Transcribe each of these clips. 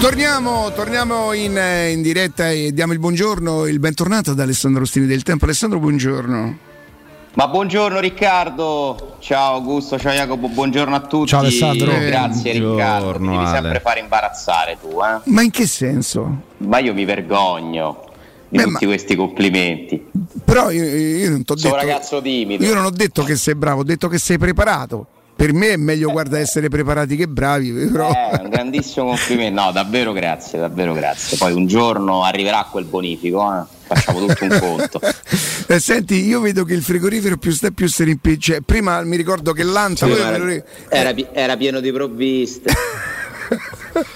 Torniamo, torniamo in, eh, in, diretta e diamo il buongiorno, il bentornato ad Alessandro Ostini del Tempo. Alessandro, buongiorno. Ma buongiorno Riccardo, ciao Augusto, ciao Jacopo, buongiorno a tutti. Ciao Alessandro. Eh, Grazie Riccardo, mi devi sempre fare imbarazzare tu. Eh? Ma in che senso? Ma io mi vergogno di Beh, tutti questi complimenti. Però io, io non ti ho detto... Sono ragazzo timido. Io non ho detto che sei bravo, ho detto che sei preparato per me è meglio guarda essere preparati che bravi però. eh, un grandissimo complimento. No davvero grazie davvero grazie. Poi un giorno arriverà quel bonifico eh? facciamo tutto un conto. Eh, senti io vedo che il frigorifero più sta più se rimpiccia prima mi ricordo che l'anta sì, era, era pieno di provviste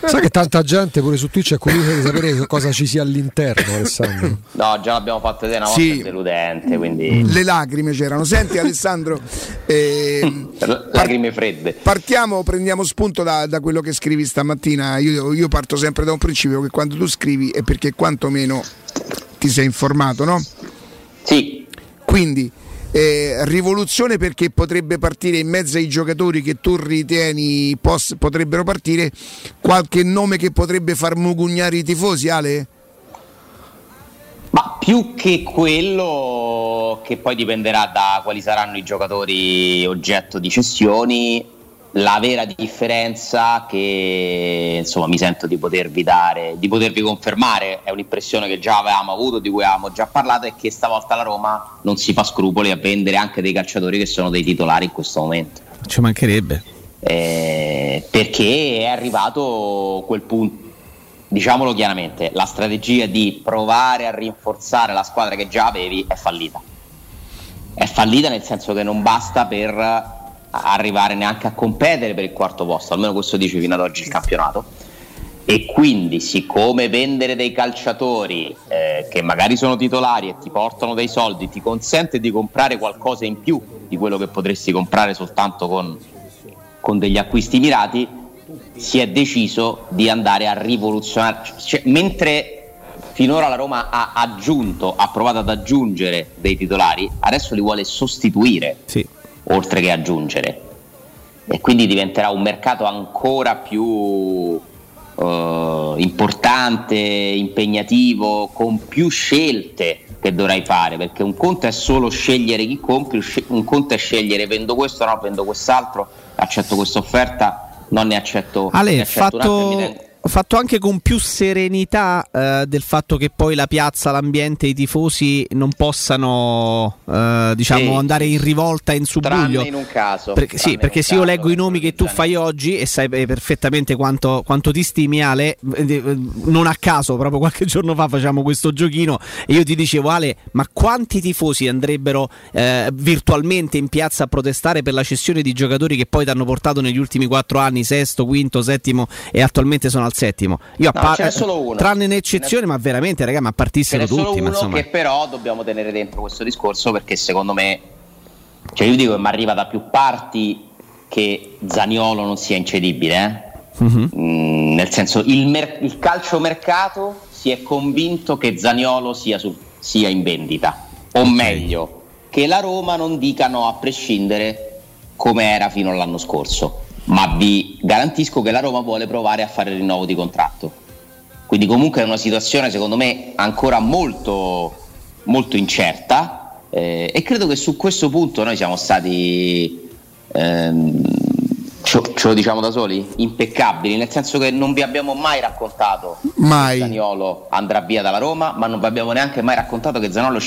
Sai che tanta gente pure su Twitch è curiosa di sapere cosa ci sia all'interno, Alessandro. No, già l'abbiamo fatto vedere una volta, è deludente, quindi... Le lacrime c'erano. Senti Alessandro, eh, lacrime fredde. Partiamo, prendiamo spunto da, da quello che scrivi stamattina. Io, io parto sempre da un principio che quando tu scrivi è perché quantomeno ti sei informato, no? Sì. Quindi eh, rivoluzione perché potrebbe partire in mezzo ai giocatori che tu ritieni poss- potrebbero partire qualche nome che potrebbe far mugugnare i tifosi Ale? Ma più che quello che poi dipenderà da quali saranno i giocatori oggetto di cessioni, la vera differenza che insomma mi sento di potervi dare, di potervi confermare, è un'impressione che già avevamo avuto, di cui avevamo già parlato, è che stavolta la Roma non si fa scrupoli a vendere anche dei calciatori che sono dei titolari in questo momento. Ci mancherebbe. Eh, perché è arrivato quel punto, diciamolo chiaramente, la strategia di provare a rinforzare la squadra che già avevi è fallita. È fallita nel senso che non basta per arrivare neanche a competere per il quarto posto, almeno questo dice fino ad oggi il campionato. E quindi, siccome vendere dei calciatori eh, che magari sono titolari e ti portano dei soldi ti consente di comprare qualcosa in più di quello che potresti comprare soltanto con, con degli acquisti mirati, si è deciso di andare a rivoluzionare. Cioè, mentre finora la Roma ha aggiunto, ha provato ad aggiungere dei titolari, adesso li vuole sostituire. Sì oltre che aggiungere. E quindi diventerà un mercato ancora più uh, importante, impegnativo, con più scelte che dovrai fare, perché un conto è solo scegliere chi compri, un conto è scegliere vendo questo, no, vendo quest'altro, accetto questa offerta, non ne accetto. Ale, ne accetto fatto fatto anche con più serenità eh, del fatto che poi la piazza, l'ambiente, i tifosi non possano eh, diciamo, sì. andare in rivolta in subbuglio. in un caso. Perché, sì, perché se io leggo i nomi che tu fai oggi e sai perfettamente quanto, quanto ti stimi Ale, eh, non a caso, proprio qualche giorno fa facciamo questo giochino e io ti dicevo Ale, ma quanti tifosi andrebbero eh, virtualmente in piazza a protestare per la cessione di giocatori che poi ti hanno portato negli ultimi quattro anni, sesto, quinto, settimo e attualmente sono al al settimo. Io no, par- solo uno. Tranne un'eccezione, ma veramente, raga, ma partissero tutti. Solo uno insomma. che però dobbiamo tenere dentro questo discorso perché secondo me, cioè io dico che mi arriva da più parti che Zaniolo non sia incedibile, eh? Uh-huh. Mm, nel senso il, mer- il calcio mercato si è convinto che Zaniolo sia, su- sia in vendita, o okay. meglio, che la Roma non dica no a prescindere come era fino all'anno scorso ma vi garantisco che la Roma vuole provare a fare il rinnovo di contratto. Quindi comunque è una situazione secondo me ancora molto, molto incerta eh, e credo che su questo punto noi siamo stati, ehm, ce, ce, lo diciamo da soli, impeccabili, nel senso che non vi abbiamo mai raccontato mai. che Zaniolo andrà via dalla Roma, ma non vi abbiamo neanche mai raccontato che Zaniolo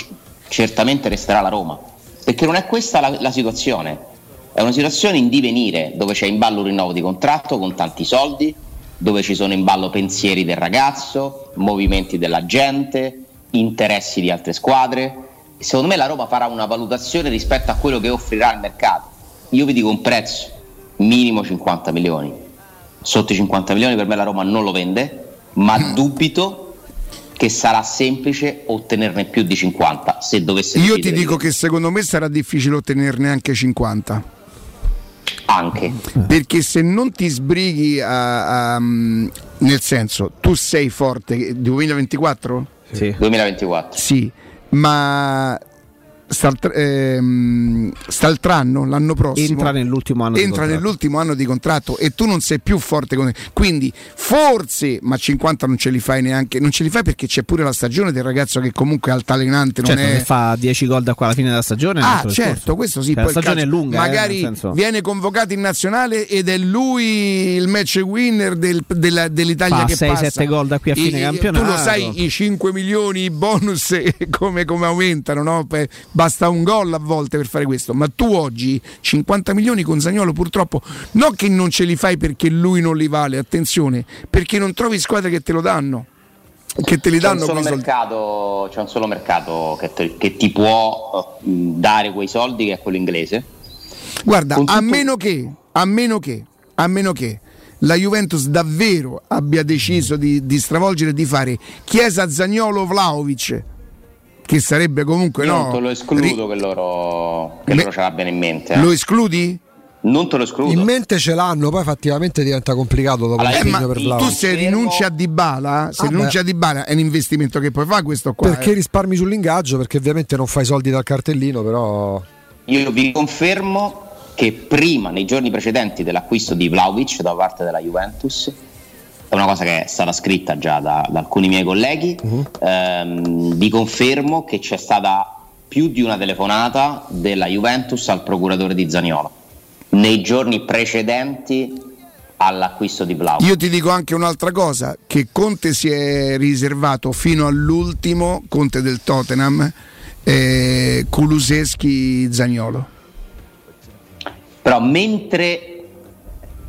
certamente resterà alla Roma, perché non è questa la, la situazione è una situazione in divenire dove c'è in ballo un rinnovo di contratto con tanti soldi, dove ci sono in ballo pensieri del ragazzo, movimenti della gente, interessi di altre squadre. Secondo me la Roma farà una valutazione rispetto a quello che offrirà il mercato. Io vi dico un prezzo minimo 50 milioni. Sotto i 50 milioni per me la Roma non lo vende, ma dubito che sarà semplice ottenerne più di 50 se dovesse Io ti dico che secondo me sarà difficile ottenerne anche 50 anche. Perché se non ti sbrighi a, a, nel senso, tu sei forte 2024? Sì. 2024. Sì, ma sta, ehm, sta il tranno l'anno prossimo. Entra nell'ultimo anno entra nell'ultimo anno di contratto e tu non sei più forte con quindi forse ma 50 non ce li fai neanche non ce li fai perché c'è pure la stagione del ragazzo che comunque è altalenante non certo, è... fa 10 gol da qua alla fine della stagione ah certo questo sì cioè, la stagione è lunga magari eh, senso... viene convocato in nazionale ed è lui il match winner del, della, dell'Italia fa che 6, passa. 7 gol da qui a fine I, campionato tu lo sai i 5 milioni i bonus come, come aumentano no? Basta un gol a volte per fare questo, ma tu oggi 50 milioni con Zagnolo purtroppo non che non ce li fai perché lui non li vale, attenzione, perché non trovi squadre che te lo danno. Che te li c'è danno un solo mercato, C'è un solo mercato che, te, che ti può uh, dare quei soldi che è quello inglese. Guarda, tutto... a meno che, a meno che, a meno che la Juventus davvero abbia deciso di, di stravolgere e di fare Chiesa Zagnolo Vlaovic che sarebbe comunque Io no. Non te lo escludo Ri- che loro, che Me- loro ce l'abbiano in mente. Eh. Lo escludi? Non te lo escludo. In mente ce l'hanno, poi effettivamente diventa complicato dopo allora, il eh, per Tu se rinunci a Dybala, se ah rinunci a Dybala è un investimento che puoi fare questo qua. Perché eh. risparmi sull'ingaggio? Perché ovviamente non fai soldi dal cartellino, però Io vi confermo che prima, nei giorni precedenti dell'acquisto di Vlaovic da parte della Juventus, è una cosa che è stata scritta già da, da alcuni miei colleghi, uh-huh. ehm, vi confermo che c'è stata più di una telefonata della Juventus al procuratore di Zaniolo nei giorni precedenti all'acquisto di Vlaovic. Io ti dico anche un'altra cosa, che Conte si è riservato fino all'ultimo, Conte del Tottenham, eh, Kuluseschi Zagnolo. Però mentre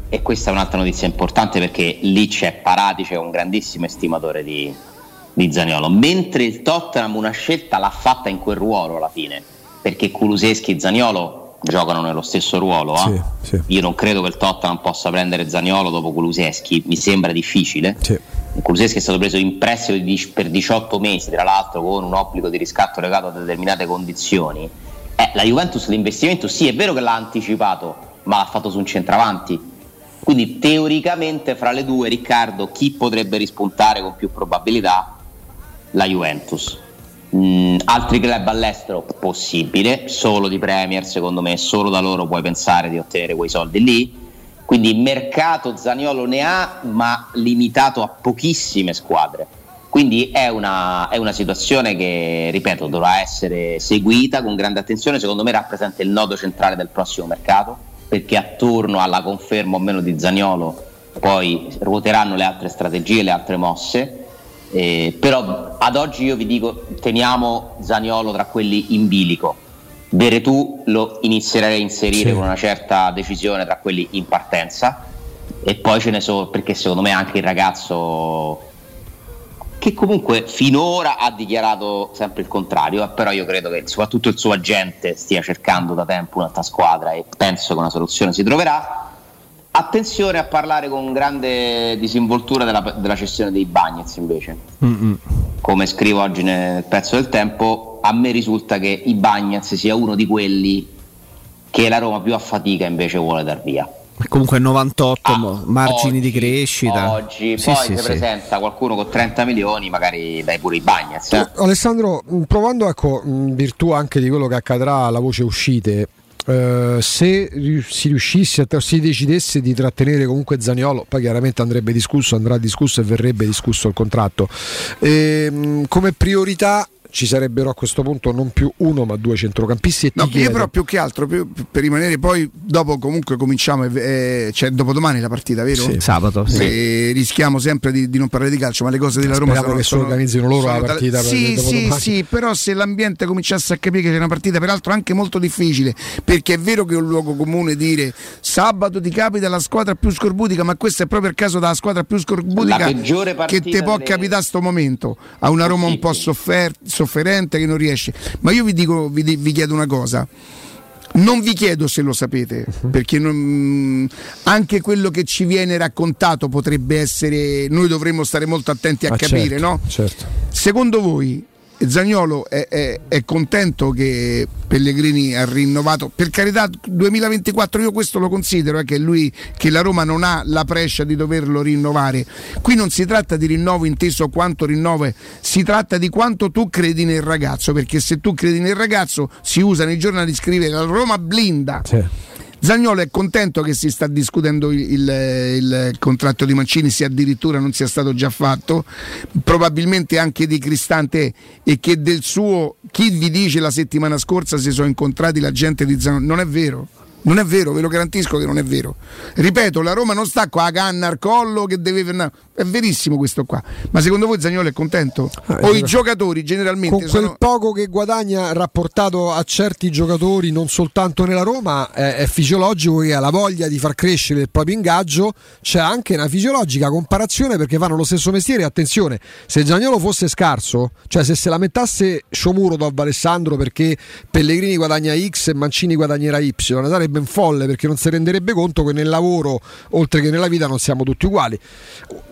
e questa è un'altra notizia importante perché lì c'è Paratice, è un grandissimo estimatore di, di Zaniolo, mentre il Tottenham una scelta l'ha fatta in quel ruolo alla fine, perché Kuluseschi e Zaniolo giocano nello stesso ruolo. Eh? Sì, sì. Io non credo che il Tottenham possa prendere Zaniolo dopo Kuluseschi, mi sembra difficile. Sì. Kuluseschi è stato preso in prestito per 18 mesi, tra l'altro con un obbligo di riscatto legato a determinate condizioni. Eh, la Juventus l'investimento sì, è vero che l'ha anticipato, ma l'ha fatto su un centravanti quindi teoricamente fra le due, Riccardo, chi potrebbe rispuntare con più probabilità? La Juventus. Mm, altri club all'estero? Possibile, solo di Premier secondo me, solo da loro puoi pensare di ottenere quei soldi lì. Quindi mercato Zaniolo ne ha, ma limitato a pochissime squadre. Quindi è una, è una, situazione che, ripeto, dovrà essere seguita con grande attenzione. Secondo me rappresenta il nodo centrale del prossimo mercato perché attorno alla conferma o meno di Zagnolo poi ruoteranno le altre strategie, le altre mosse. Eh, però ad oggi io vi dico teniamo Zagnolo tra quelli in bilico. Veretù lo inizierei a inserire sì. con una certa decisione tra quelli in partenza e poi ce ne sono perché secondo me anche il ragazzo che comunque finora ha dichiarato sempre il contrario, eh, però io credo che soprattutto il suo agente stia cercando da tempo un'altra squadra e penso che una soluzione si troverà. Attenzione a parlare con grande disinvoltura della, della cessione dei Bagnets invece. Mm-mm. Come scrivo oggi nel pezzo del tempo, a me risulta che i Bagnets sia uno di quelli che la Roma più a fatica invece vuole dar via. Comunque 98 ah, margini oggi, di crescita. Oggi sì, poi sì, si sì. presenta qualcuno con 30 milioni, magari dai pure i Bagnets. Eh? Alessandro, provando ecco, in virtù anche di quello che accadrà alla voce uscite, Uh, se si riuscisse, si decidesse di trattenere comunque Zaniolo, poi chiaramente andrebbe discusso, andrà discusso e verrebbe discusso il contratto. E, ehm, come priorità ci sarebbero a questo punto non più uno ma due centrocampisti. E no, io però più che altro più, per rimanere poi dopo comunque cominciamo, eh, cioè dopodomani la partita, vero? Sì, sabato. Sì. E rischiamo sempre di, di, non parlare di calcio, ma le cose della Roma Speriamo che sono, organizzino loro la partita. Sì, sì, sì, però se l'ambiente cominciasse a capire che c'è una partita, peraltro anche molto difficile, perché è vero che è un luogo comune dire sabato ti capita la squadra più scorbutica, ma questo è proprio il caso della squadra più scorbutica che ti può delle... capitare a sto momento. A una Roma un po' soffer- sofferente che non riesce. Ma io vi dico, vi, vi chiedo una cosa. Non vi chiedo se lo sapete, uh-huh. perché non, anche quello che ci viene raccontato potrebbe essere. Noi dovremmo stare molto attenti a ah, capire, certo, no? Certo. Secondo voi Zagnolo è, è, è, contento che Pellegrini ha rinnovato. Per carità, 2024 io questo lo considero, è che, lui, che la Roma non ha la prescia di doverlo rinnovare. Qui non si tratta di rinnovo inteso quanto rinnovo, si tratta di quanto tu credi nel ragazzo, perché se tu credi nel ragazzo si usa nei giornali scrivere la Roma blinda. Sì Zagnolo è contento che si sta discutendo il, il, il, contratto di Mancini, se addirittura non sia stato già fatto, probabilmente anche di Cristante e che del suo, chi vi dice la settimana scorsa si sono incontrati la gente di Zagnolo, non è vero. Non è vero, ve lo garantisco che non è vero. Ripeto, la Roma non sta qua a canna al collo che deve. È verissimo questo qua. Ma secondo voi Zagnolo è contento? Ah, o i giocatori generalmente. Con quel poco che guadagna rapportato a certi giocatori, non soltanto nella Roma, è, è fisiologico che ha la voglia di far crescere il proprio ingaggio. C'è anche una fisiologica comparazione perché fanno lo stesso mestiere. Attenzione, se Zagnolo fosse scarso, cioè se se lamentasse Sciomuro dopo Alessandro perché Pellegrini guadagna X e Mancini guadagnerà Y, sarebbe ben folle perché non si renderebbe conto che nel lavoro, oltre che nella vita, non siamo tutti uguali.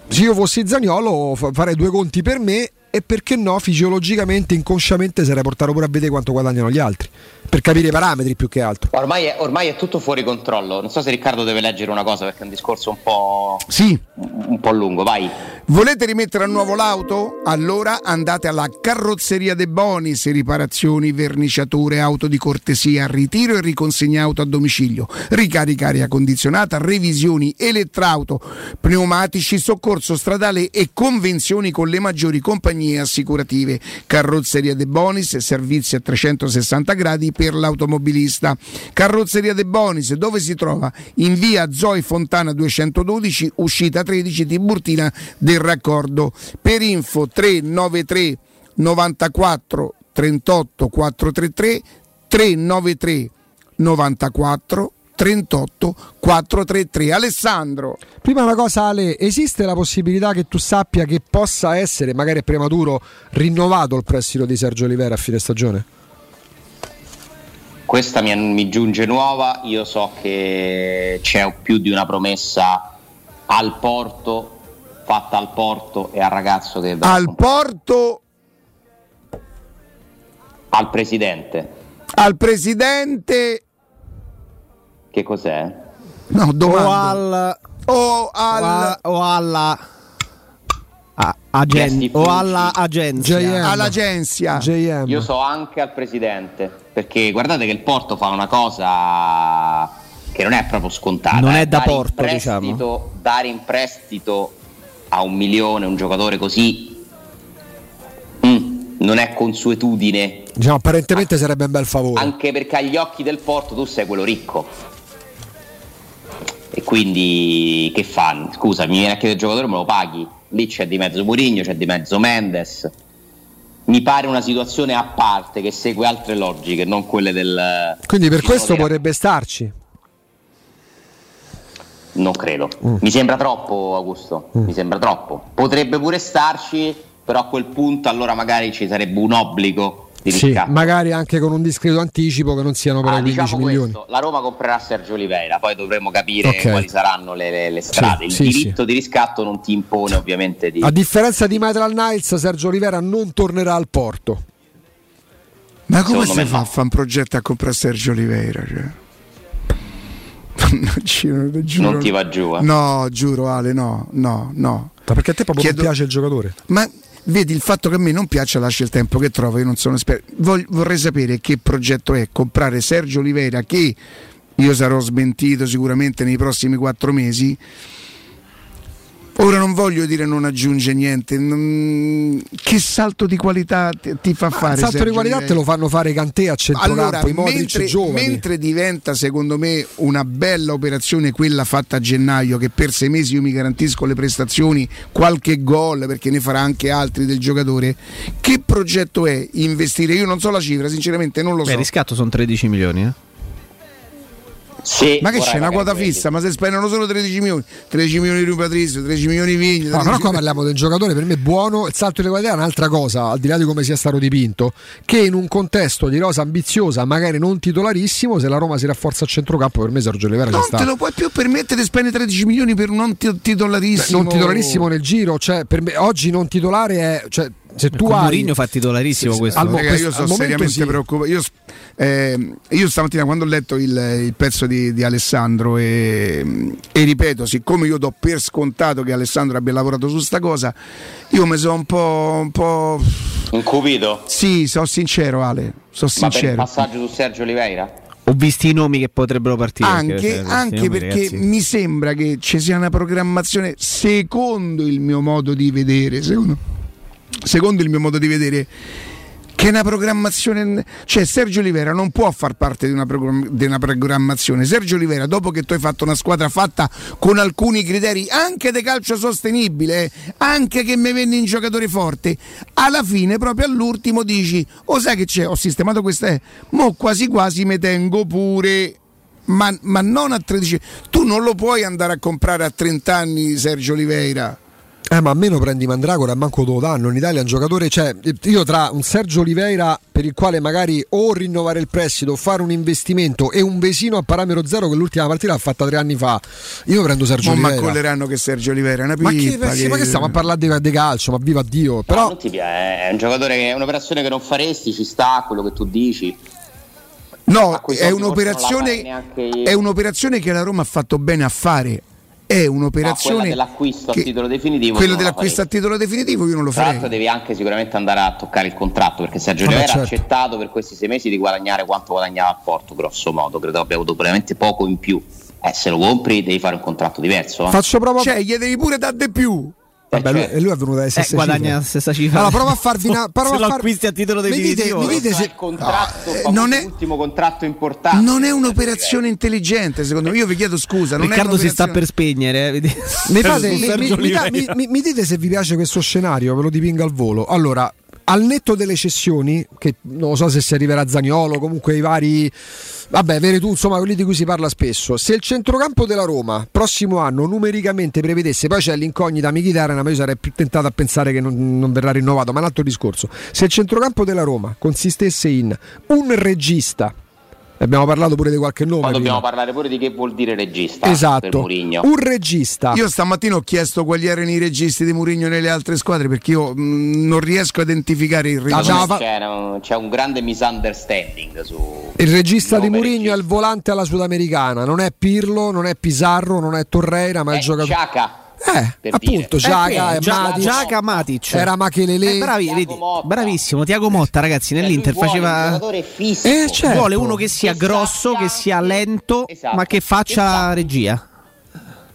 Se io fossi Zagnolo farei due conti per me e perché no, fisiologicamente, inconsciamente sarei portato pure a vedere quanto guadagnano gli altri, per capire i parametri più che altro. Ormai è, ormai è tutto fuori controllo, non so se Riccardo deve leggere una cosa perché è un discorso un po', sì. un po lungo, vai. Volete rimettere a nuovo l'auto? Allora andate alla carrozzeria De Bonis, riparazioni, verniciature, auto di cortesia, ritiro e riconsegna auto a domicilio, ricarica aria condizionata, revisioni, elettrauto, pneumatici, soccorso stradale e convenzioni con le maggiori compagnie compagnie assicurative, carrozzeria De Bonis, servizi a 360 gradi per l'automobilista. Carrozzeria De Bonis, dove si trova? In via Zoe Fontana 212, uscita 13 Tiburtina del raccordo. Per info 393 94 38 433 393 94 38 433. Alessandro. Prima una cosa Ale, esiste la possibilità che tu sappia che possa essere, magari prematuro, rinnovato il prestito di Sergio Olivera a fine stagione? Questa mi, mi giunge nuova, io so che c'è più di una promessa al porto, fatta al porto e al ragazzo che... Al porto... Al presidente. Al presidente che cos'è? No, domando. O al... O, al... o alla... A, agen- o alla agenzia JM. all'agenzia JM. io so anche al presidente perché guardate che il Porto fa una cosa che non è proprio scontata non è eh. da dare Porto diciamo dare in prestito a un milione un giocatore così mm, non è consuetudine diciamo apparentemente ah, sarebbe un bel favore anche perché agli occhi del Porto tu sei quello ricco quindi che fanno? Scusa, mi viene a chiedere il giocatore, me lo paghi. Lì c'è di mezzo Murigno, c'è di mezzo Mendes. Mi pare una situazione a parte che segue altre logiche, non quelle del. Quindi per questo vorrebbe starci. Non credo. Mm. Mi sembra troppo, Augusto. Mm. Mi sembra troppo. Potrebbe pure starci, però a quel punto allora magari ci sarebbe un obbligo sì, magari anche con un discreto anticipo che non siano per ah, 15 diciamo milioni. Questo, la Roma comprerà Sergio Oliveira, poi dovremo capire okay. quali saranno le, le, le strade. Sì, Il sì, diritto di riscatto non ti impone ovviamente di... A differenza di Maitland Niles, Sergio Oliveira non tornerà al porto. Ma come si fa a fare un progetto a comprare Sergio Oliveira? Cioè? giuro, giuro. Non ti va giù. Eh? No, giuro Ale, no, no, no. Ma perché a te proprio Chiedo... non piace il giocatore? Ma vedi il fatto che a me non piaccia lascia il tempo che trovo io non sono esperto vorrei sapere che progetto è. Comprare Sergio Oliveira che io sarò smentito sicuramente nei prossimi quattro mesi Ora non voglio dire non aggiunge niente, non... che salto di qualità ti, ti fa fare? Il salto Sergio di qualità te lo fanno fare Cantè a centrocampo, allora, mentre, mentre diventa secondo me una bella operazione quella fatta a gennaio, che per sei mesi io mi garantisco le prestazioni, qualche gol, perché ne farà anche altri del giocatore, che progetto è investire? Io non so la cifra, sinceramente non lo Beh, so. Il riscatto sono 13 milioni, eh? Sì, ma che c'è una quota fissa? Ma se spendono solo 13 milioni, 13 milioni di Patrizio, 13 milioni di Vigni. No, però qua parliamo del giocatore per me buono. Il salto di qualità è un'altra cosa, al di là di come sia stato dipinto. Che in un contesto di rosa ambiziosa, magari non titolarissimo, se la Roma si rafforza a centrocampo, per me Sergio Olivera non sta. te lo puoi più permettere di spendere 13 milioni per un non titolarissimo. Beh, non titolarissimo nel giro, cioè per me oggi non titolare è. Cioè, se tu Con hai Mourinho fa titolarissimo Sì, questo. al Raga, questo- io sono momento seriamente sì. preoccupato. Io, eh, io stamattina quando ho letto il, il pezzo di, di Alessandro e, e ripeto, siccome io do per scontato che Alessandro abbia lavorato su sta cosa, io mi sono un po', un po'... Incupito? Sì, sono sincero Ale, sono Ma per il sincero. passaggio su Sergio Oliveira? Ho visto i nomi che potrebbero partire. Anche, perché, anche nomi, perché ragazzi. mi sembra che ci sia una programmazione, secondo il mio modo di vedere, secondo, secondo il mio modo di vedere, che una programmazione. Cioè, Sergio Olivera non può far parte di una, program- di una programmazione. Sergio Olivera, dopo che tu hai fatto una squadra fatta con alcuni criteri anche di calcio sostenibile, eh, anche che mi venne in giocatore forte, alla fine, proprio all'ultimo, dici: Oh, sai che c'è? Ho sistemato queste. Mo quasi quasi mi tengo pure. Ma, ma non a 13 tu non lo puoi andare a comprare a 30 anni Sergio Oliveira Eh, ma almeno prendi Mandragora e manco te lo danno. In Italia un giocatore, cioè, io tra un Sergio Oliveira per il quale magari o rinnovare il prestito o fare un investimento e un Vesino a parametro zero che l'ultima partita l'ha fatta tre anni fa, io prendo Sergio ma Oliveira. colleranno che Sergio Oliveira è una Ma che, pippa sì, ma che stiamo a parlare di, di calcio? Ma viva Dio! No, Però non ti piace, è un giocatore che è un'operazione che non faresti, ci sta quello che tu dici. No, è un'operazione, è un'operazione che la Roma ha fatto bene a fare. È No, un'operazione. quella dell'acquisto a che- titolo definitivo Quello dell'acquisto a farei. titolo definitivo io non lo Tra l'altro farei. devi anche sicuramente andare a toccare il contratto perché Sergio Vabbè, Oliveira ha certo. accettato per questi sei mesi di guadagnare quanto guadagnava a Porto, grosso modo, credo abbia avuto veramente poco in più. Eh, se lo compri devi fare un contratto diverso. eh. faccio proprio. Cioè, gli devi pure dare di più. Vabbè, Eh, lui, cioè, e lui è venuto dalle Eh, stesse guadagna cifre. la stessa cifra. Allora, prova a farvi una. Prova se a lo far- acquisti a titolo Mi dite- definitivo. mi dite se- contratto, eh, fa non è- l'ultimo contratto importante. Non è un'operazione intelligente, secondo me. Io vi chiedo scusa. Non Riccardo si sta per spegnere. eh? Mi, fate- mi- mi- mi dite se vi piace questo scenario, ve lo dipingo al volo. Allora, al netto delle cessioni, che non so se si arriverà a Zaniolo, comunque i vari. Vabbè, Veretù, insomma, quelli di cui si parla spesso. Se il centrocampo della Roma prossimo anno numericamente prevedesse, poi c'è l'incognita Mkhitaryan, ma io sarei più tentato a pensare che non, non verrà rinnovato, ma un altro discorso. Se il centrocampo della Roma consistesse in un regista, abbiamo parlato pure di qualche nome. Poi dobbiamo prima. parlare pure di che vuol dire regista per Esatto, un regista. Io stamattina ho chiesto quali erano i registi di Mourinho nelle altre squadre perché io mh, non riesco a identificare il regista. Abbiamo fa- C'è, un, c'è un grande misunderstanding su Il regista di Mourinho è il regista. volante alla sudamericana, non è Pirlo, non è Pizarro, non è Torreira, ma è È il giocatore. Xhaka, Eh, per appunto. Giaca Eh, e Gia- Matic. Era Machelele. Eh, bravi, Tiago vedi, Motta. bravissimo. Tiago Motta, ragazzi, Cioè, nell'Inter un faceva. giocatore fisico. Eh, certo. Vuole uno che sia Che grosso, sappia- che sia lento, Esatto. ma che faccia Che sappia- regia.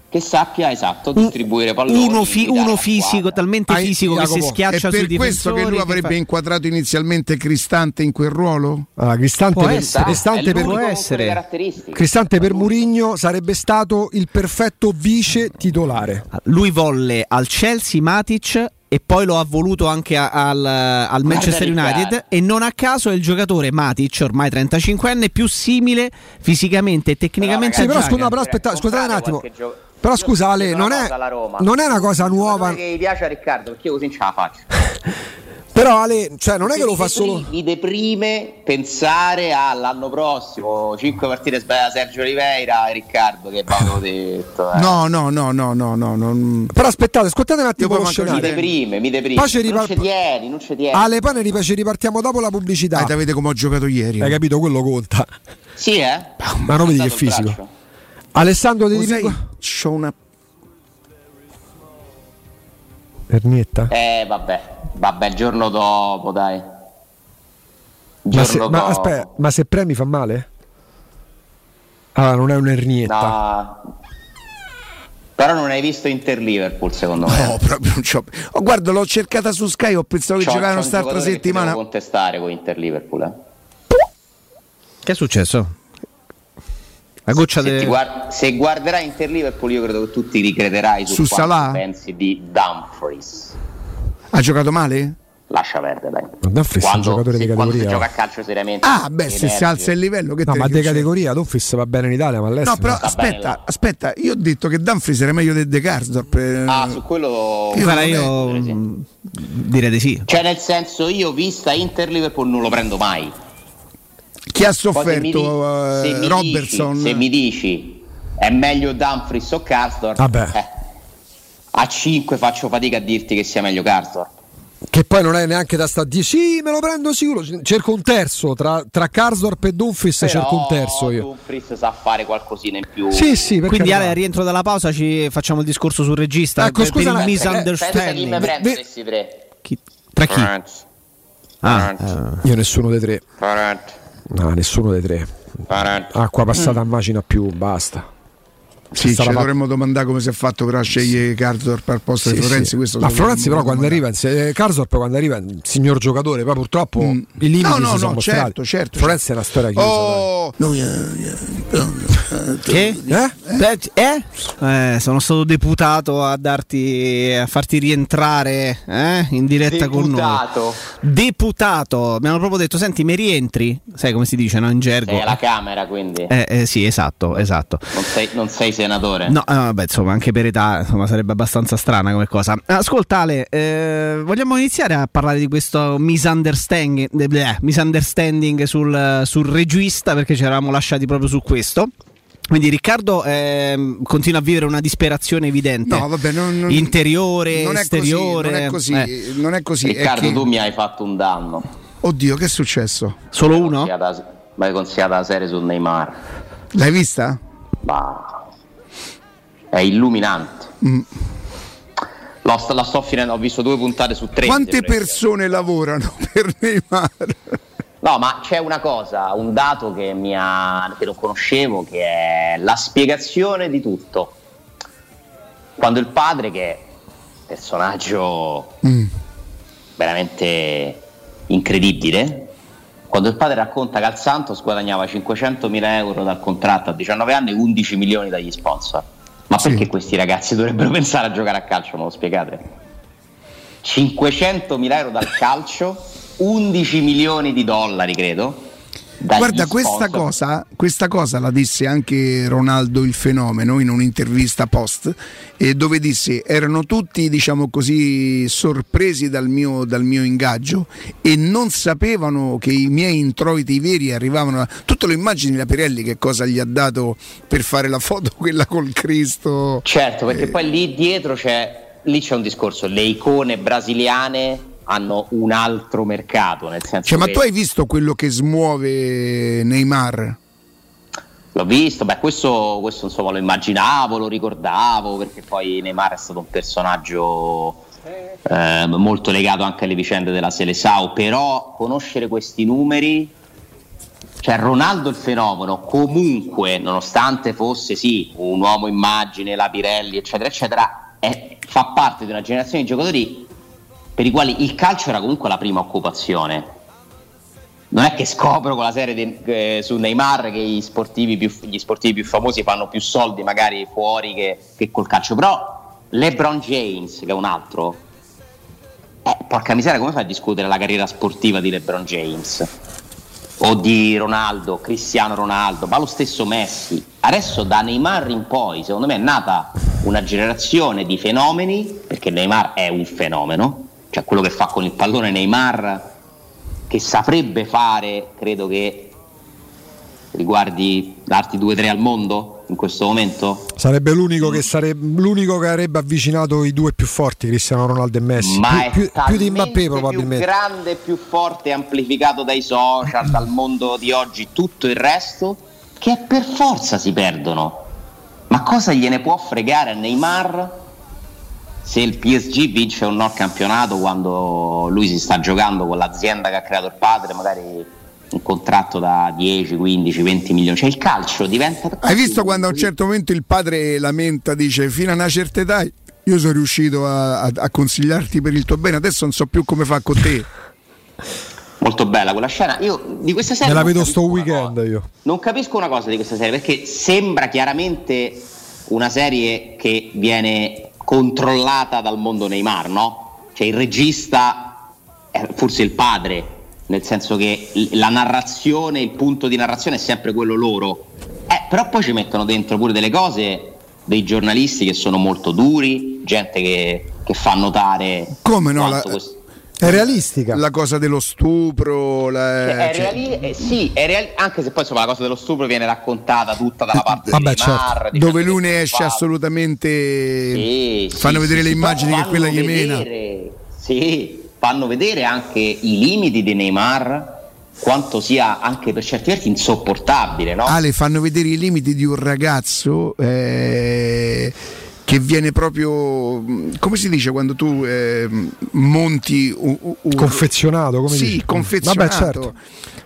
Che sappia esatto distribuire palloni uno, fi- uno fisico, talmente Ah, fisico che si Jacopo, È schiaccia sui per questo che lui avrebbe fa- inquadrato inizialmente Cristante in quel ruolo? Ah, Cristante Può per, essere. Cristante è per- può essere. Cristante per Murigno sarebbe stato il perfetto vice titolare. Lui volle al Chelsea Matic e poi lo ha voluto anche al, al Manchester. United e non a caso è il giocatore Matic, ormai 35enne, più simile fisicamente e tecnicamente Sì, a però, scusa, però aspetta, scusate un attimo. qualche gio- Però Io scusa Ale, non una è, non è una cosa nuova. Giocatore che gli piace a Riccardo perché io così non ce la faccio Però Ale, cioè non è che lo fa solo. mi deprime pensare all'anno prossimo 5 partite sbagliate Sergio Oliveira e Riccardo che avevo detto eh. No, no, no, no, no, no. non- Però aspettate, ascoltate un attimo lo mi deprime mi deprime Poi ci non ripar- ci tieni non ci tieni Ale, poi ne ripartiamo dopo la pubblicità. Dai, vedete come ho giocato ieri. Hai capito? Quello conta. sì eh Ma non vedi che fisico. braccio. Alessandro Di Dico. c'ho una Ernietta. eh vabbè vabbè il giorno dopo dai il Ma, se, giorno ma dopo aspetta, ma se premi fa male? Ah, non è un'ernietta. no però non hai visto Inter Liverpool secondo me No, proprio non c'ho. Oh, guarda, l'ho cercata su Sky, ho pensato che C'ho- c'ho giocavano un st'altra giocatore che ti settimana. devo contestare con Inter Liverpool eh. Che è successo? La goccia se, de- ti guard- se guarderai Inter Liverpool io credo che tu ti ricrederai su, Su Salah? pensi di Dumfries Ha giocato male? lascia perdere dai Dumfries è un quando, giocatore se, di quando si categoria. gioca a calcio seriamente Ah, beh, se si alza il livello che No, ma dice? categoria Dumfries va bene in Italia, ma all'estero. No, però Va bene, aspetta, aspetta, io ho detto che Dumfries era meglio di De Karsdorp. eh. ah su quello Guarda, Io- io sì. mh, direi di sì. cioè nel senso io vista Inter Liverpool non lo prendo mai Chi ha mi di- sofferto? se eh, mi Robertson. dici, se mi dici è meglio Dumfries o Karsdorp Vabbè. eh, a 5 faccio fatica a dirti che sia meglio Karsdorp che poi non è neanche da sta dire sì me lo prendo sicuro cerco un terzo tra, tra Karsdorp e Dumfries Però cerco un terzo io Dumfries sa fare qualcosina in più. sì sì Quindi. Ale, al rientro dalla pausa ci facciamo il discorso sul regista Ecco, per, scusa, per il Pensa- Pensa chi misunderstanding. mi prende Ve- questi tre. Chi- Tra chi? Franz, Ah, Franz, eh, io nessuno dei tre Franz, no nessuno dei tre. Acqua passata a macina più basta Sì, ci dovremmo domandare come si è fatto per scegliere Karsdorp al posto Sì, di Florenzi. sì. questo ma se lo Florenzi però dobbiamo quando arriva eh, Karsdorp quando arriva è signor giocatore poi purtroppo i limiti No, no, si sono no, mostrati certo, certo. Florenzi è una storia chiusa. Oh, no. Che? Eh? Eh? Eh, sono stato deputato a darti a farti rientrare eh, in diretta con noi. Deputato. Deputato, mi hanno proprio detto: Senti, mi rientri? Sai come si dice, no? In gergo. Sei alla Camera, quindi. Eh, eh, sì, esatto, esatto. Non, sei, non sei senatore. No, eh, vabbè, insomma, anche per età insomma, sarebbe abbastanza strana come cosa. Ascolta, Ale, eh, vogliamo iniziare a parlare di questo misunderstanding, eh, bleh, misunderstanding sul, sul regista perché ci eravamo lasciati proprio su questo. Quindi Riccardo ehm, continua a vivere una disperazione evidente, No, vabbè, non- non- interiore, non è esteriore. Così, non è così, eh. non è così. è Riccardo, che- tu mi hai fatto un danno. Oddio, che è successo? Solo uno? Consigliata- Mi hai consigliato la serie su Neymar. L'hai vista? Ma è illuminante. Mm. L'ho- la sto finendo, ho visto due puntate su tre. Quante persone lavorano per Neymar? No, ma c'è una cosa, un dato che, mi ha, che non conoscevo, che è la spiegazione di tutto. Quando il padre, che è un personaggio Mm. veramente incredibile, quando il padre racconta che al Santos guadagnava 500.000 euro dal contratto a 19 anni e 11 milioni dagli sponsor. Ma Sì. perché questi ragazzi dovrebbero pensare a giocare a calcio? Me lo spiegate? 500.000 euro dal calcio, 11 milioni di dollari, credo. Guarda, questa cosa, questa cosa la disse anche Ronaldo il fenomeno in un'intervista post, eh, dove disse erano tutti, diciamo così, sorpresi dal mio, dal mio ingaggio e non sapevano che i miei introiti veri arrivavano. A... Tu te lo immagini la Pirelli che cosa gli ha dato per fare la foto quella col Cristo? Certo, perché Eh. poi lì dietro c'è, lì c'è un discorso, le icone brasiliane hanno un altro mercato, nel senso Cioè, ma tu hai visto quello che smuove Neymar? l'ho visto, beh questo, questo insomma lo immaginavo, lo ricordavo, perché poi Neymar è stato un personaggio eh, molto legato anche alle vicende della Selesao, però conoscere questi numeri, cioè Ronaldo il fenomeno, comunque, nonostante fosse sì un uomo immagine, la Pirelli, eccetera, eccetera, è- fa parte di una generazione di giocatori per i quali il calcio era comunque la prima occupazione. Non è che scopro con la serie di- eh, su Neymar che gli sportivi, più, gli sportivi più famosi fanno più soldi magari fuori che, che col calcio, però LeBron James, che è un altro, eh, porca miseria, come fai a discutere la carriera sportiva di LeBron James? O di Ronaldo, Cristiano Ronaldo, ma lo stesso Messi. Adesso da Neymar in poi, secondo me è nata una generazione di fenomeni, perché Neymar è un fenomeno, cioè quello che fa con il pallone Neymar, che saprebbe fare, credo che riguardi darti 2-3 al mondo in questo momento. Sarebbe l'unico che, sarebbe, l'unico che avrebbe avvicinato i due più forti, Cristiano Ronaldo e Messi. Ma più, è più- più di Mbappé probabilmente. più grande, più forte, amplificato dai social, dal mondo di oggi, tutto il resto, che per forza si perdono. Ma cosa gliene può fregare a Neymar se il PSG vince un no campionato quando lui si sta giocando con l'azienda che ha creato il padre, magari un contratto da 10, 15, 20 milioni. Cioè il calcio diventa... Hai visto quando a un certo momento il padre lamenta, dice fino a una certa età io sono riuscito a, a- a consigliarti per il tuo bene, adesso non so più come fa con te. Molto bella quella scena. Io di questa serie Me la vedo sto weekend cosa. io. Non capisco una cosa di questa serie perché sembra chiaramente una serie che viene controllata dal mondo Neymar, no? Cioè il regista è forse il padre, nel senso che la narrazione, il punto di narrazione è sempre quello loro. Eh, però poi ci mettono dentro pure delle cose dei giornalisti che sono molto duri, gente che, che fa notare Come no, la- questo- È realistica. La cosa dello stupro, la- Cioè, è cioè, reali- eh, sì, è reali- anche se poi insomma, la cosa dello stupro viene raccontata tutta dalla parte Vabbè, di Neymar, certo. dove lui ne esce assolutamente... Sì, fanno sì, vedere sì, le sì, immagini che quella gli mena. Sì, fanno vedere anche i limiti di Neymar quanto sia anche per certi versi insopportabile. No? Ale fanno vedere i limiti di un ragazzo eh, che viene proprio, come si dice quando tu eh, monti un, un, confezionato, come sì, dici? confezionato. Vabbè, certo.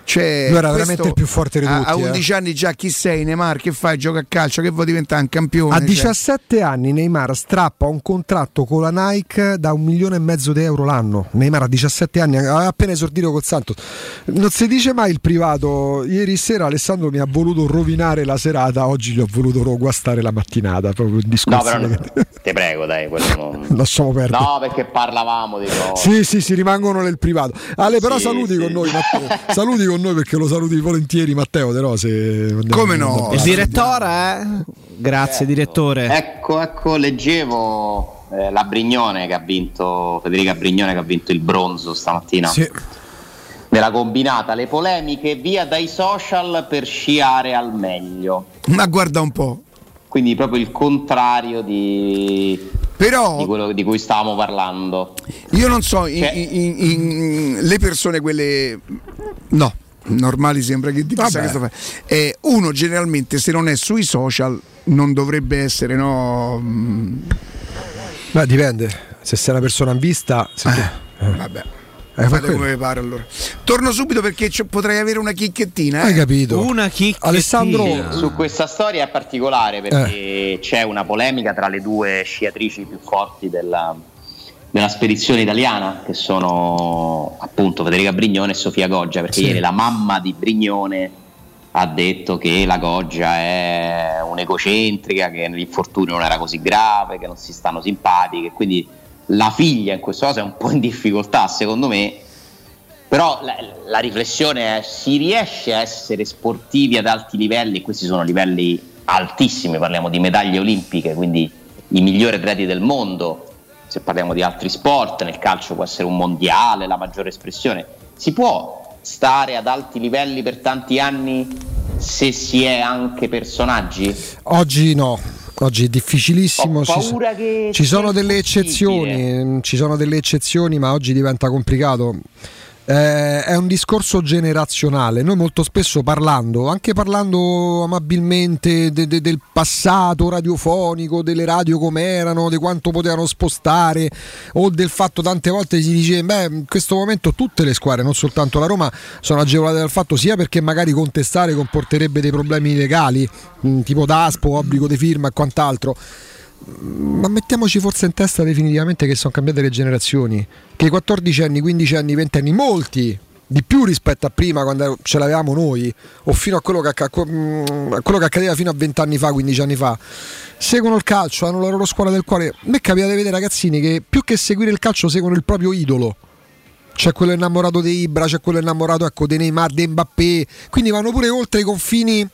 Cioè, Lui era veramente il più forte di tutti. A, 11 eh. anni già chi sei Neymar, che fai? Gioca a calcio, che vuoi diventare un campione? A cioè. 17 anni Neymar strappa un contratto con la Nike da un milione e mezzo di euro l'anno. Neymar a 17 anni aveva appena esordito col Santos. Non si dice mai il privato. Ieri sera Alessandro mi ha voluto rovinare la serata, oggi gli ho voluto guastare la mattinata. Proprio un discorso. No, però te prego, dai, quello non... lasciamo perdere. No, perché parlavamo di cose. Sì, sì, sì, rimangono nel privato. Ale, però Sì, saluti sì. con noi, Matteo. saluti con noi perché lo saluti volentieri, Matteo De Rose. Come no? Il direttore, eh? Grazie, direttore. Ecco, ecco, leggevo eh, la Brignone che ha vinto, Federica Brignone che ha vinto il bronzo stamattina. Sì. Nella combinata, le polemiche via dai social per sciare al meglio. Ma guarda un po'. Quindi proprio il contrario di, di Però quello di cui stavamo parlando. io non so, in- Cioè- in- in- le persone quelle... No, normali sembra che di facendo. Eh, uno generalmente se non è sui social non dovrebbe essere, no... mm, Beh, dipende. Se sei una persona in vista, se tu- Vabbè. Eh, fa Fate quello. come vi pare allora. Torno subito perché c- potrei avere una chicchettina. Hai Eh? capito? Una chicca. Alessandro- Su questa storia è particolare perché c'è una polemica tra le due sciatrici più forti della, della spedizione italiana, che sono appunto Federica Brignone e Sofia Goggia, perché Sì. ieri la mamma di Brignone ha detto che la Goggia è un'egocentrica, che l'infortunio non era così grave, che non si stanno simpatiche, quindi la figlia in questo caso è un po' in difficoltà secondo me però la, la riflessione è: si riesce a essere sportivi ad alti livelli? Questi sono livelli altissimi, parliamo di medaglie olimpiche, quindi i migliori atleti del mondo. Se parliamo di altri sport, nel calcio può essere un mondiale, la maggiore espressione. Si può stare ad alti livelli per tanti anni se si è anche personaggi? Oggi no. Oggi è difficilissimo. Ci so- Ci sono delle eccezioni, mm, ci sono delle eccezioni, ma oggi diventa complicato. Eh, è un discorso generazionale. Noi molto spesso parlando, anche parlando amabilmente de- de- del passato radiofonico, delle radio come erano, di quanto potevano spostare, o del fatto tante volte si dice, beh, in questo momento tutte le squadre, non soltanto la Roma, sono agevolate dal fatto sia perché magari contestare comporterebbe dei problemi legali, mh, tipo DASPO, obbligo di firma e quant'altro ma mettiamoci forse in testa definitivamente che sono cambiate le generazioni, che i 14 anni, 15 anni, 20 anni, molti di più rispetto a prima quando ce l'avevamo noi o fino a quello che, mm, a quello che accadeva fino a 20 anni fa, 15 anni fa. Seguono il calcio, hanno la loro scuola del cuore. A me capita di vedere ragazzini che più che seguire il calcio seguono il proprio idolo. C'è quello innamorato di Ibra, c'è quello innamorato ecco, di Neymar, di Mbappé. Quindi vanno pure oltre i confini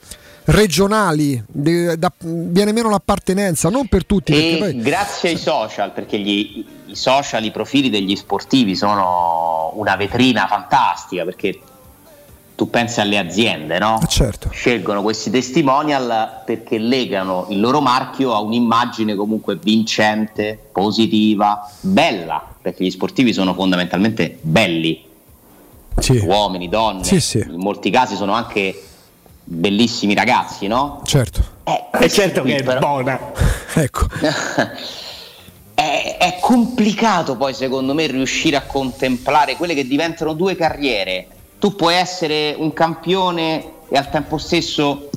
regionali de- da- viene meno l'appartenenza non per tutti poi grazie ai social, perché gli- i social, i profili degli sportivi sono una vetrina fantastica, perché tu pensi alle aziende, no? Eh, certo Scelgono questi testimonial perché legano il loro marchio a un'immagine comunque vincente, positiva, bella, perché gli sportivi sono fondamentalmente belli, sì, uomini, donne, Sì, sì. in molti casi sono anche bellissimi ragazzi, no? certo Eh, certo che è buona. ecco È, è complicato poi secondo me riuscire a contemplare quelle che diventano due carriere. Tu puoi essere un campione e al tempo stesso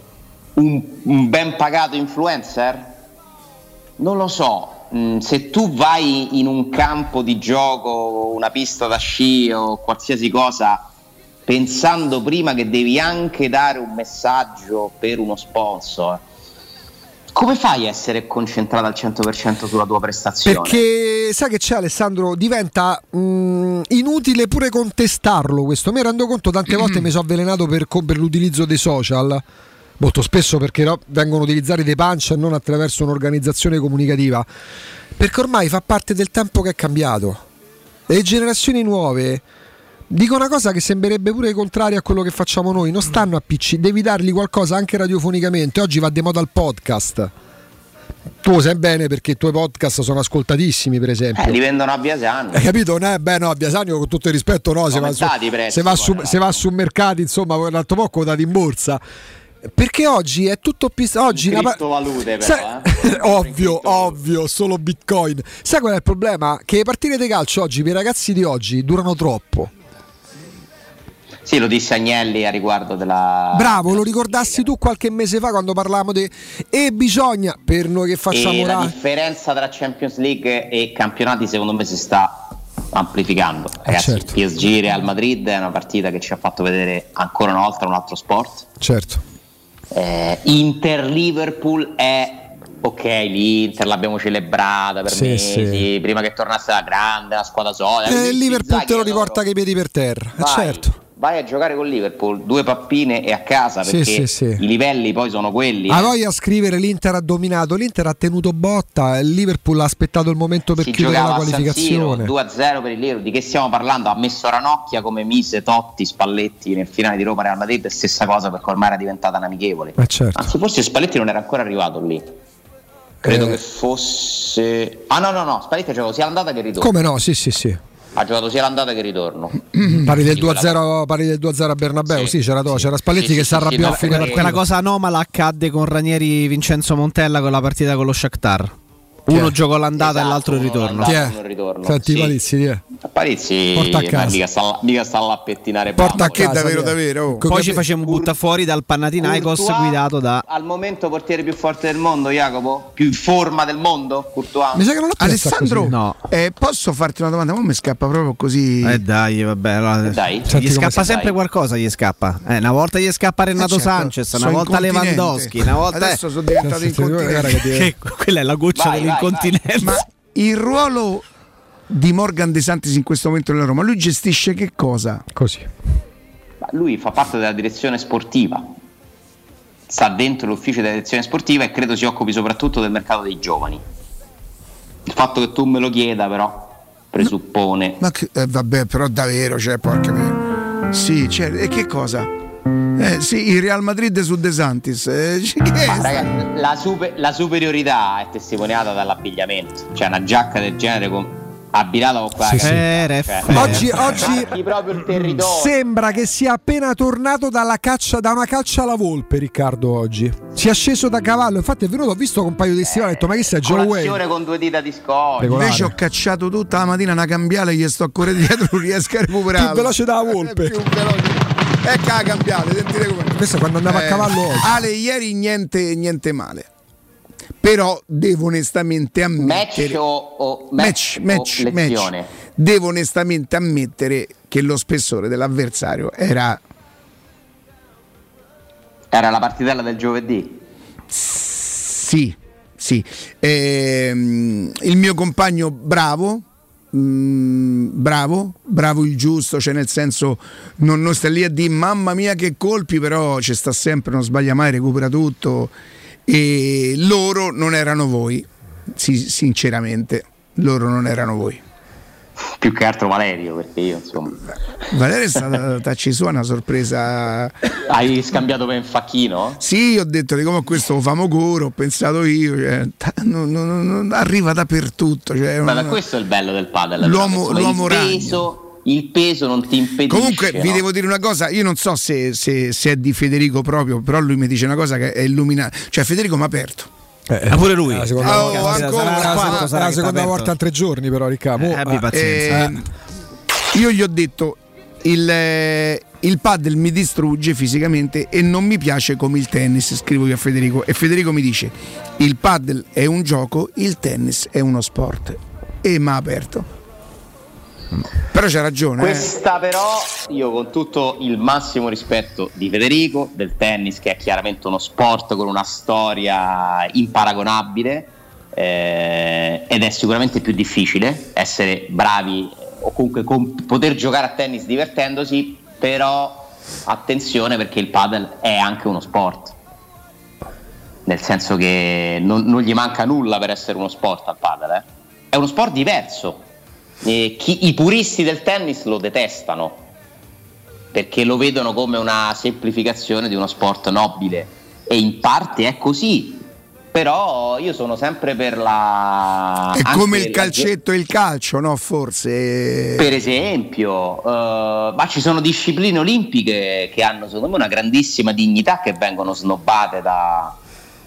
un, un ben pagato influencer? Non lo so. Mm, se tu vai in un campo di gioco, una pista da sci o qualsiasi cosa, pensando prima che devi anche dare un messaggio per uno sponsor, come fai a essere concentrato al 100% sulla tua prestazione? Perché sai che c'è Alessandro, diventa mh, inutile pure contestarlo questo. Mi rendo conto tante volte mi sono avvelenato per, per l'utilizzo dei social, molto spesso perché no, vengono utilizzati dei punch e non attraverso un'organizzazione comunicativa. Perché ormai fa parte del tempo che è cambiato. Le generazioni nuove dicono una cosa che sembrerebbe pure contraria a quello che facciamo noi. Non stanno a PC, devi dargli qualcosa anche radiofonicamente. Oggi va di moda il podcast Tu sai bene perché i tuoi podcast sono ascoltatissimi, per esempio. Eh, li vendono a Biasani. Hai capito? No, beh, no, a Biasani con tutto il rispetto, no, se va, su, prezzi, se, va su, se va su mercati, insomma, l'altro poco dati in borsa. Perché oggi è tutto pis- oggi in criptovalute però, Sai, eh? ovvio, ovvio, solo Bitcoin. Sai qual è il problema? Che le partite di calcio oggi per i ragazzi di oggi durano troppo. Sì, lo disse Agnelli a riguardo della. Bravo, lo ricordassi tu qualche mese fa quando parlavamo di. E bisogna, per noi che facciamo e la differenza tra Champions League e campionati, secondo me, si sta amplificando. Ragazzi, certo. PSG Real Madrid è una partita che ci ha fatto vedere ancora una volta un altro sport. Certo. Eh, Inter Liverpool è. Ok, l'Inter l'abbiamo celebrata per Sì, mesi, sì. prima che tornasse la grande, la squadra solida. E quindi il Liverpool te lo loro- riporta che i piedi per terra. Eh, Vai, certo. Vai a giocare con Liverpool, due pappine e a casa Sì, perché sì, sì. i livelli poi sono quelli. Ha eh. voglia a scrivere l'Inter ha dominato, l'Inter ha tenuto botta, il Liverpool ha aspettato il momento per si chiudere la qualificazione. 2-0 per il Liverpool. Di che stiamo parlando? Ha messo Ranocchia come mise Totti, Spalletti nel finale di Roma Real Madrid, stessa cosa perché ormai era diventata un'amichevole. Eh, certo. Anzi, forse Spalletti non era ancora arrivato lì. Credo Eh. che fosse. Ah, no, no, no. Spalletti ha giocato sia l'andata che ritorno. Come no? Sì, sì, sì. Ha giocato sia l'andata che il ritorno. Parli del Di quella- 2-0, parli del 2-0 a Bernabeu, sì, Sì, c'era, sì. c'era Spalletti Sì, che sì, si arrabbiò sì, a no, fine quella- partita. Quella cosa anomala accadde con Ranieri Vincenzo Montella con la partita con lo Shakhtar. Uno è? giocò l'andata Esatto, e l'altro il ritorno. Chi è? ritorno, Senti sì. Palizzi, chi è? Parizzi Porta a casa. mica sta, mica sta là a pettinare Porta a casa. davvero, davvero, oh. Poi capi- ci facciamo buttare fuori dal Panathinaikos Courtois, guidato da al momento portiere più forte del mondo, Jacopo? Più in forma del mondo? Courtois? Mi sa che non l'ho Alessandro. No. eh, posso farti una domanda? Ma mi scappa proprio così. Eh dai, vabbè. allora- Dai. Gli scappa sempre dai. qualcosa, gli scappa. Eh, una volta gli scappa Renato Eh, certo, Sanchez, una volta. Lewandowski, una volta Adesso sono diventato incontinente. che che quella è la goccia Vai, vai, dell'incontinenza. Ma il ruolo di Morgan De Santis in questo momento nella Roma, lui gestisce che cosa? Così. Ma Lui fa parte della direzione sportiva, sta dentro l'ufficio della direzione sportiva e credo si occupi soprattutto del mercato dei giovani. Il fatto che tu me lo chieda, però, presuppone. Ma che, eh, vabbè, però davvero, cioè, porca miseria. Sì, cioè, e che cosa? Eh, sì, il Real Madrid su De Santis. eh, che è Ma, sta- raga, la, super- la superiorità è testimoniata dall'abbigliamento, cioè una giacca del genere con, abbinata con quella Sì, sì. Eh, cioè. Oggi, oggi marchi proprio il territorio. sembra che sia appena tornato dalla caccia, da una caccia alla volpe, Riccardo. Oggi si è sceso da cavallo. Infatti, è venuto, ho visto con un paio di stivali. Ho detto, ma che sei Joe Wayne? con due dita di. Regolare. Invece ho cacciato tutta la mattina una cambiale, gli sto a correre dietro, non riesco a recuperare. Più veloce della volpe. più veloce. Ecco la cambiale, sentite come. Questo è quando andava a cavallo oggi. Ale, ieri niente, niente male. Però devo onestamente Match ammettere. o, o match, match, o lezione? match. Devo onestamente ammettere che lo spessore dell'avversario era Era la partitella del giovedì. Sì, sì. Ehm, il mio compagno bravo, mm, bravo, bravo il giusto, cioè nel senso non, non sta lì a dire mamma mia che colpi, però ci sta sempre, non sbaglia mai, recupera tutto. E loro non erano voi, sì, sinceramente, loro non erano voi. Più che altro Valerio, perché io insomma. Valeria è stata tacci sua una sorpresa. Hai scambiato per un facchino? Sì, ho detto di come questo famo curo, ho pensato io, cioè, non- non- non- arriva dappertutto. Cioè, Guarda, una- questo è il bello del padel. L'uomo- insomma, l'uomo il peso, il peso non ti impedisce. Comunque vi no? devo dire una cosa, io non so se, se- se è di Federico proprio, però lui mi dice una cosa che è illuminata. Cioè Federico mi ha aperto. Ah, pure lui. La seconda, Oh, volta, ancora, sarà la sarà- seconda- sarà la seconda volta a tre giorni, però, Riccardo. Eh, abbi Eh, pazienza. Eh, io gli ho detto il, eh, il paddle mi distrugge fisicamente e non mi piace come il tennis, scrivo io a Federico. E Federico mi dice il paddle è un gioco, il tennis è uno sport. E mi ha aperto. Però c'ha ragione. eh. Questa però, io con tutto il massimo rispetto di Federico, del tennis che è chiaramente uno sport con una storia imparagonabile eh, ed è sicuramente più difficile essere bravi eh, o comunque com- poter giocare a tennis divertendosi, però attenzione perché il padel è anche uno sport. Nel senso che non, non gli manca nulla per essere uno sport al padel, eh. è uno sport diverso. E chi- I puristi del tennis lo detestano perché lo vedono come una semplificazione di uno sport nobile e in parte è così, Però io sono sempre per la. È come il calcetto e il calcio, no? Forse. Per esempio, uh, ma ci sono discipline olimpiche che hanno secondo me una grandissima dignità che vengono snobbate da,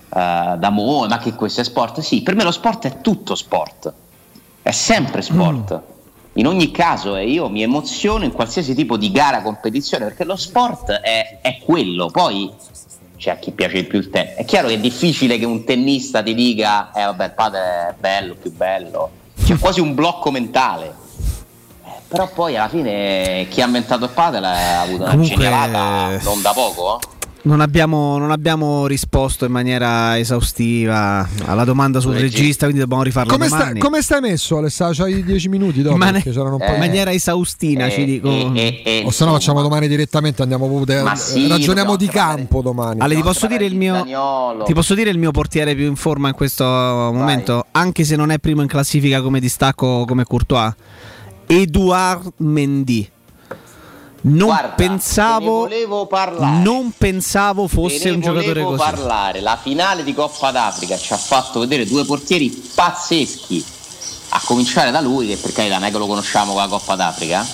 uh, da Mo, ma che questo è sport? Sì, per me lo sport è tutto sport, è sempre sport. Mm. In ogni caso, e io mi emoziono in qualsiasi tipo di gara, competizione, perché lo sport è, è quello. Poi cioè a chi piace di più il tennis. È chiaro che è difficile che un tennista ti dica, eh vabbè, il padre è bello, più bello. C'è quasi un blocco mentale. Eh, però poi alla fine chi ha inventato il padre ha avuto una Comunque... genialata non da poco. Eh? Non abbiamo, non abbiamo, risposto in maniera esaustiva alla domanda sul regista, quindi dobbiamo rifarlo come domani. Sta, come stai messo Alessandro? C'hai dieci minuti dopo? Man- eh, in maniera esaustina, eh, ci dico. Eh, eh, o se no facciamo domani direttamente, andiamo a sì, ragioniamo di campo domani. Ale, ti posso, dire il mio, ti posso dire il mio portiere più in forma in questo Vai. momento? Anche se non è primo in classifica come distacco come Courtois. Edouard Mendy non Guarda, pensavo non pensavo fosse un giocatore così. parlare. La finale di Coppa d'Africa ci ha fatto vedere due portieri pazzeschi. A cominciare da lui, che per carità non è che lo conosciamo con la Coppa d'Africa.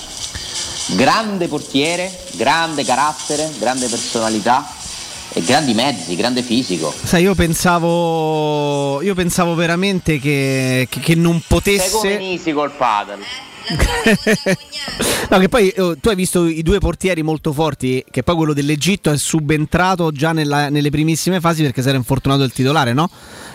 Grande portiere, grande carattere, grande personalità e grandi mezzi, grande fisico. Sai, io pensavo, io pensavo veramente che, che, che non potesse. Sei come Nisi col padel. no, che poi oh, tu hai visto i due portieri molto forti, che poi quello dell'Egitto è subentrato già nella, nelle primissime fasi perché si era infortunato il titolare, no?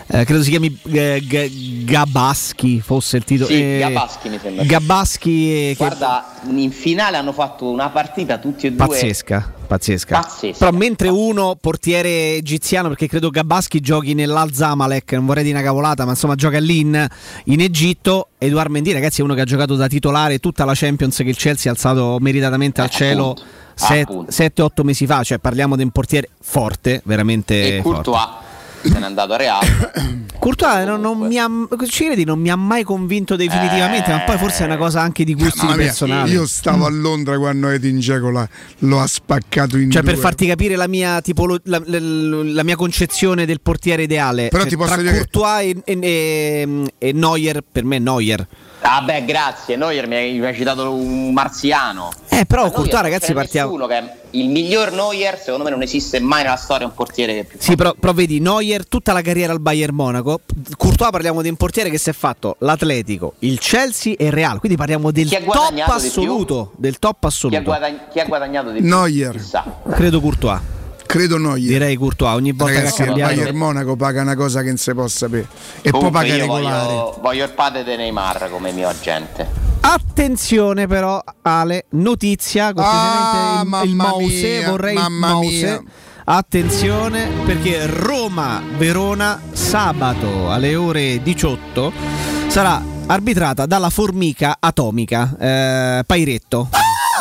Eh, credo si chiami eh, G- Gabaschi, fosse il titolo. Sì, eh, Gabaschi mi sembra. Gabaschi. Eh, Guarda, che... in finale hanno fatto una partita tutti e due. Pazzesca. Pazzesca. Pazzesca. Però mentre uno portiere egiziano, perché credo Gabaschi giochi nell'Al-Zamalek, non vorrei dire una cavolata, ma insomma gioca lì in, in Egitto. Edoardo Mendy, ragazzi, è uno che ha giocato da titolare tutta la Champions che il Chelsea ha alzato meritatamente al eh, cielo 7-8 mesi fa. Cioè parliamo di un portiere forte, veramente e forte. Courtois se n'è andato a Real. Courtois non, non, mi ha, ci credi, non mi ha mai convinto definitivamente, eh, ma poi forse è una cosa anche di gusti mia, personali. Io stavo a Londra quando Edin Dzeko lo ha spaccato in cioè, due. per farti capire la mia, tipolo, la, la, la mia concezione del portiere ideale. Però cioè, ti posso tra dire Courtois che... e, e, e Neuer, per me Neuer. Ah beh, grazie. Neuer mi hai citato un marziano. Eh, però Courtois, ragazzi, partiamo. Il miglior Neuer, secondo me, non esiste mai nella storia un portiere più Sì, però, però, vedi, Neuer, tutta la carriera al Bayern Monaco. Courtois parliamo di un portiere che si è fatto l'Atletico, il Chelsea e il Real. Quindi parliamo del top assoluto. Del top assoluto. Chi ha, guadagn- chi ha guadagnato di più? Neuer. Credo Courtois. Credo Neuer. Direi Courtois, ogni volta Ragazzi, che ha cambiato. Il Bayern Monaco paga una cosa che non si può sapere. E poi paga regolare. Voglio, voglio il padre di Neymar come mio agente. Attenzione però Ale, notizia, ah, il, il mouse, mia, vorrei il mouse. Mia. Attenzione perché Roma-Verona sabato alle ore 18 sarà arbitrata dalla formica atomica eh, Pairetto.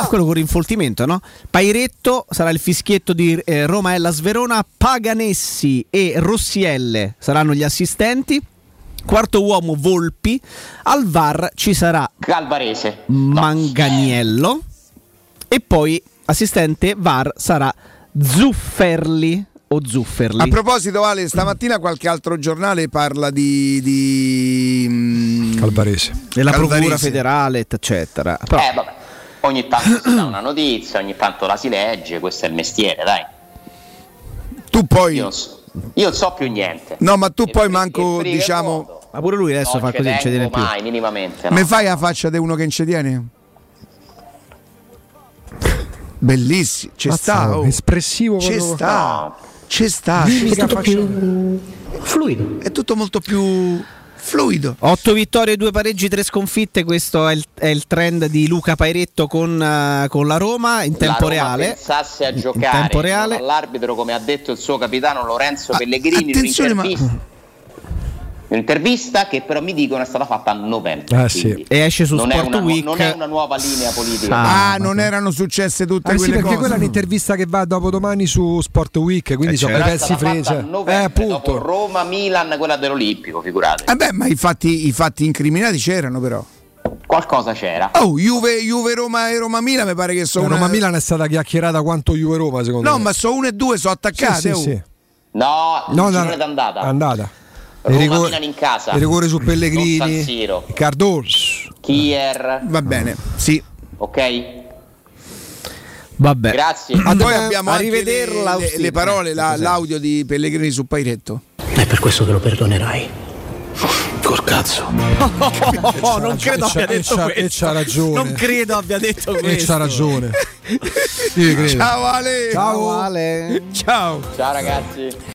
Quello con rinfoltimento, no? Pairetto sarà il fischietto di eh, Roma Ellas Verona, Paganessi e Rossielle saranno gli assistenti. Quarto uomo Volpi, al VAR ci sarà Calvarese, Manganiello no. e poi assistente VAR sarà Zufferli o Zufferli. A proposito, Ale, stamattina qualche altro giornale parla di, di mm, Calvarese, della Calvarese. Procura federale, eccetera. Però... Eh, vabbè. Ogni tanto si dà una notizia, ogni tanto la si legge, questo è il mestiere, dai. Tu poi. Io, io non so più niente. No, ma tu e poi manco, diciamo ma pure lui adesso fa così, non ci tiene più. mai, minimamente. No. Me fai la faccia di uno che non ci tiene? Bellissimo, ci sta. Oh. Espressivo ci sta. Ci sta. È tutto più fluido. È tutto molto più fluido. 8 vittorie, 2 pareggi, 3 sconfitte. Questo è il, è il trend di Luca Pairetto con, uh, con la Roma in tempo la Roma reale. Pensasse a giocare all'arbitro, come ha detto il suo capitano Lorenzo Pellegrini. Attenzione, ma Un'intervista che però mi dicono è stata fatta a novembre. Ah, sì. E esce su non Sport è una, Week. Non è una nuova linea politica. Ah, ah non erano successe tutte ah, quelle sì, perché quella è un'intervista che va dopo domani su Sport Week, quindi eh, sono certo. pezzi freccia. Eh, appunto. Roma-Milan, quella dell'Olimpico, figurate. Eh beh, ma i fatti, i fatti incriminati c'erano però. Qualcosa c'era. Oh, Juve, Juve Roma e Roma Milan mi pare che sono. Una... Roma Milan è stata chiacchierata quanto Juve Roma, secondo no, me. No, ma sono uno e due, sono attaccate. Sì, sì, oh. sì. No, no, no, è andata. Andata. Rigore- in casa. Il rigore su Non Pellegrini. San Siro. Cardos. Kier. Va bene, sì. Ok? Vabbè. Grazie. Poi Andrea, abbiamo arrivederla, le, le- le parole, la- cos'è? l'audio di Pellegrini su Pairetto. È per questo che lo perdonerai. Col cazzo. Oh, non credo e c'ha- abbia e detto c'ha- e questo. c'ha ragione. Non credo abbia detto questo. E c'ha ragione. Io credo. Ciao Ale! Ciao Ale. Ciao! Ciao ragazzi.